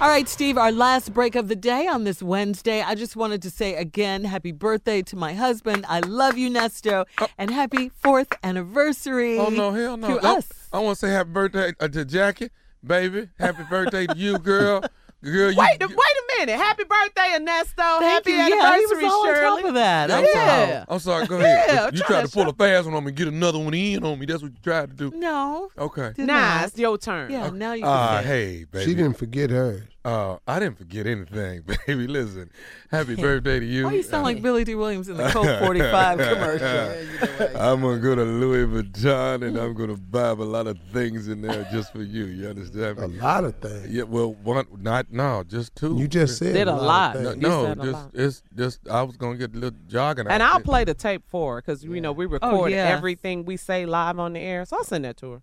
All right, Steve, our last break of the day on this Wednesday. I just wanted to say again, happy birthday to my husband. I love you, Nesto, and happy fourth anniversary Oh no, hell no! to No, us. I want to say happy birthday uh, to Jackie, baby. Happy birthday to you, girl. Girl, you, Wait, wait a minute. Happy birthday, Ernesto. Thank Happy you. Yeah, he anniversary, was all on Shirley. top of that. I'm I'm sorry. I'm sorry. Go ahead. Yeah, you tried to to pull a fast one on me, get another one in on me. That's what you tried to do. No, Okay. did Nah, not. it's your turn. Yeah, now you Ah, say it. hey, baby. She didn't forget hers. Uh, I didn't forget anything, baby. Listen, happy birthday to you. Why you sound Uh, like Billy Dee Williams in the Colt 45 commercial? I'm gonna go to Louis Vuitton and I'm gonna buy a lot of things in there just for you. You understand me? A lot of things. Yeah, well, one, not no, just two. You just said Did a lot. of no, no said a just lot. it's just I was gonna get a little jogging. And I'll play the tape for her because, you know, we record Oh, yeah. everything we say live on the air. So I'll send that to her.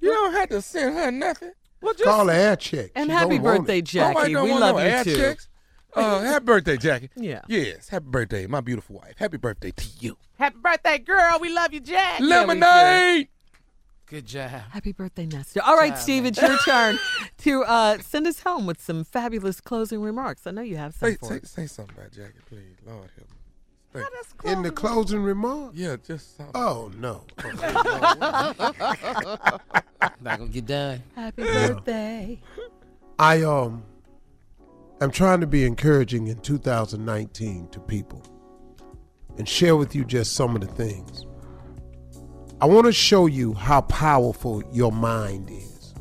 You don't have to send her nothing. Well, just Call her air check. And She happy birthday. Jackie. Don't we want love no you ass too. checks. Uh, happy birthday, Jackie. Yeah. Yes, happy birthday, my beautiful wife. Happy birthday to you. happy birthday, girl. We love you, Jack. Yeah. Lemonade. Good job. Happy birthday, Nestor. All right, Steve, it's your turn to uh, send us home with some fabulous closing remarks. I know you have some Say, for say, us. say something about Jackie, please. Lord help me. Oh, In the closing remark? Yeah, just something. Oh, no. Not gonna get done. Happy birthday. I um am trying to be encouraging in 2019 to people and share with you just some of the things. I want to show you how powerful your mind is.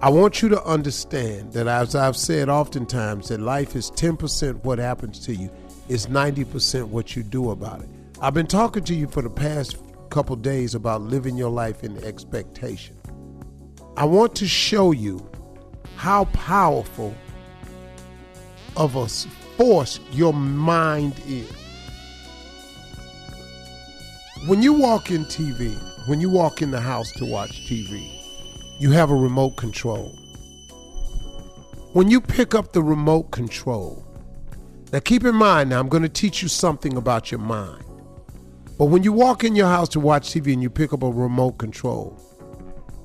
I want you to understand that as I've said oftentimes that life is 10% what happens to you, it's 90% what you do about it. I've been talking to you for the past couple days about living your life in expectation. I want to show you how powerful of a force your mind is. When you walk in TV, when you walk in the house to watch TV, you have a remote control. When you pick up the remote control, now keep in mind, now I'm going to teach you something about your mind. But when you walk in your house to watch TV and you pick up a remote control,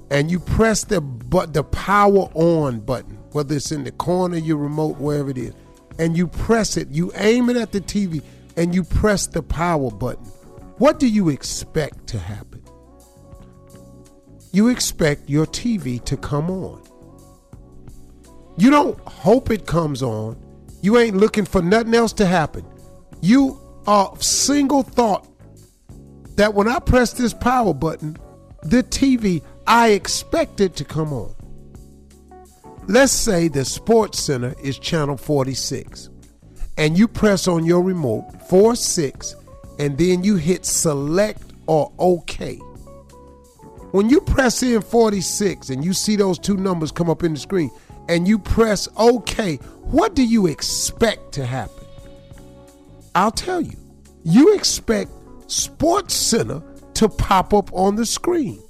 and you press the but the power on button, whether it's in the corner of your remote, wherever it is, and you press it, you aim it at the TV, and you press the power button. What do you expect to happen? You expect your TV to come on. You don't hope it comes on. You ain't looking for nothing else to happen. You are single thought that when I press this power button, the TV, I expect it to come on. Let's say the Sports Center is channel 46, and you press on your remote 46, and then you hit select or OK. When you press in 46 and you see those two numbers come up in the screen, and you press OK, what do you expect to happen? I'll tell you. You expect Sports Center to pop up on the screen.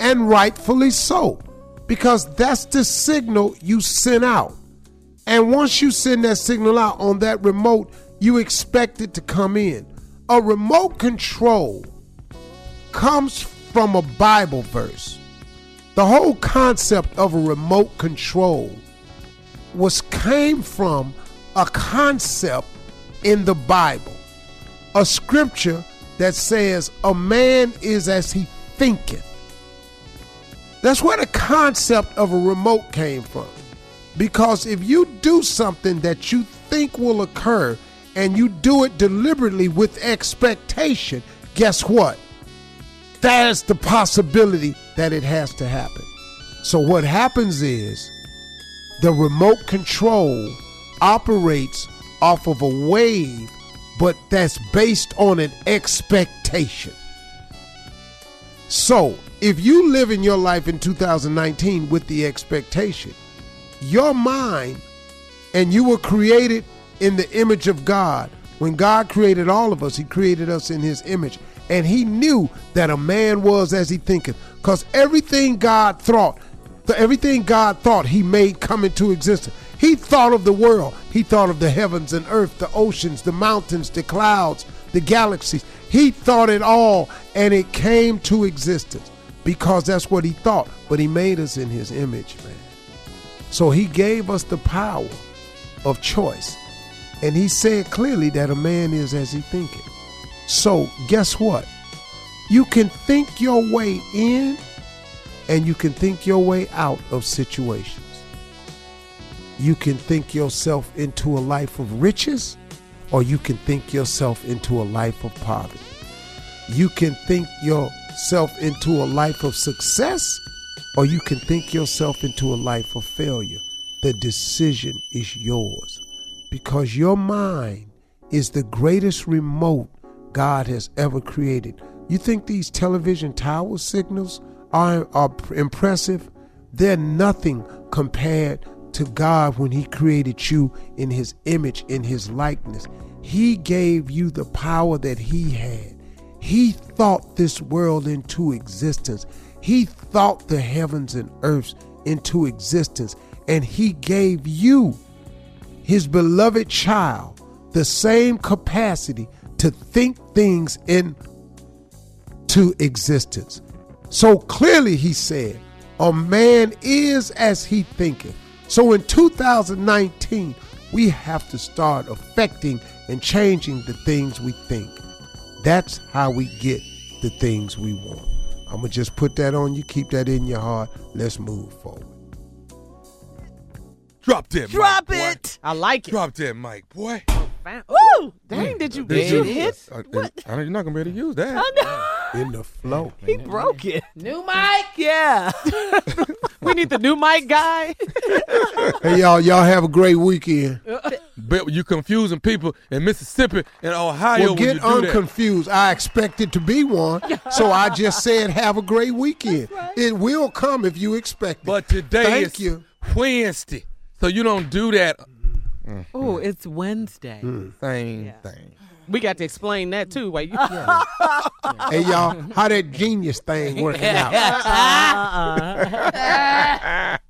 And rightfully so, because that's the signal you send out. And once you send that signal out on that remote, you expect it to come in. A remote control comes from a Bible verse. The whole concept of a remote control was came from a concept in the Bible. A scripture that says a man is as he thinketh. That's where the concept of a remote came from. Because if you do something that you think will occur and you do it deliberately with expectation, guess what? There's the possibility that it has to happen. So what happens is the remote control operates off of a wave, but that's based on an expectation. So if you live in your life in 2019 with the expectation, your mind, and you were created in the image of God. When God created all of us, He created us in His image. And He knew that a man was as He thinketh. Because everything God thought, everything God thought, He made come into existence. He thought of the world. He thought of the heavens and earth, the oceans, the mountains, the clouds, the galaxies. He thought it all, and it came to existence because that's what He thought. But He made us in His image, man. So he gave us the power of choice. And he said clearly that a man is as he thinketh. So guess what? You can think your way in and you can think your way out of situations. You can think yourself into a life of riches or you can think yourself into a life of poverty. You can think yourself into a life of success or you can think yourself into a life of failure. The decision is yours because your mind is the greatest remote God has ever created. You think these television tower signals are, are impressive? They're nothing compared to God when He created you in His image, in His likeness. He gave you the power that He had. He thought this world into existence. He thought the heavens and earths into existence. And He gave you, His beloved child, the same capacity to think things into existence. So clearly, He said, A man is as he thinketh. So in 2019, we have to start affecting and changing the things we think. That's how we get the things we want. I'm going to just put that on you, keep that in your heart. Let's move forward. Drop that Drop mic, boy. it. I like it. Drop that mic, boy. Ooh, dang! Did you Did did you you- hit? I, I, I know you're not gonna be able to use that. I know. In the flow. He broke it. New mic. Yeah. We need the new mic guy. Hey, y'all, y'all have a great weekend. But you're confusing people in Mississippi and Ohio Well, when get you do that. unconfused. I expected to be one, so I just said have a great weekend. It will come if you expect it. But today Thank is you. Wednesday, so you don't do that Oh, it's Wednesday. Mm. same Yeah. thing. We got to explain that too. Wait, you, Hey, y'all, how that genius thing working out? Uh-uh.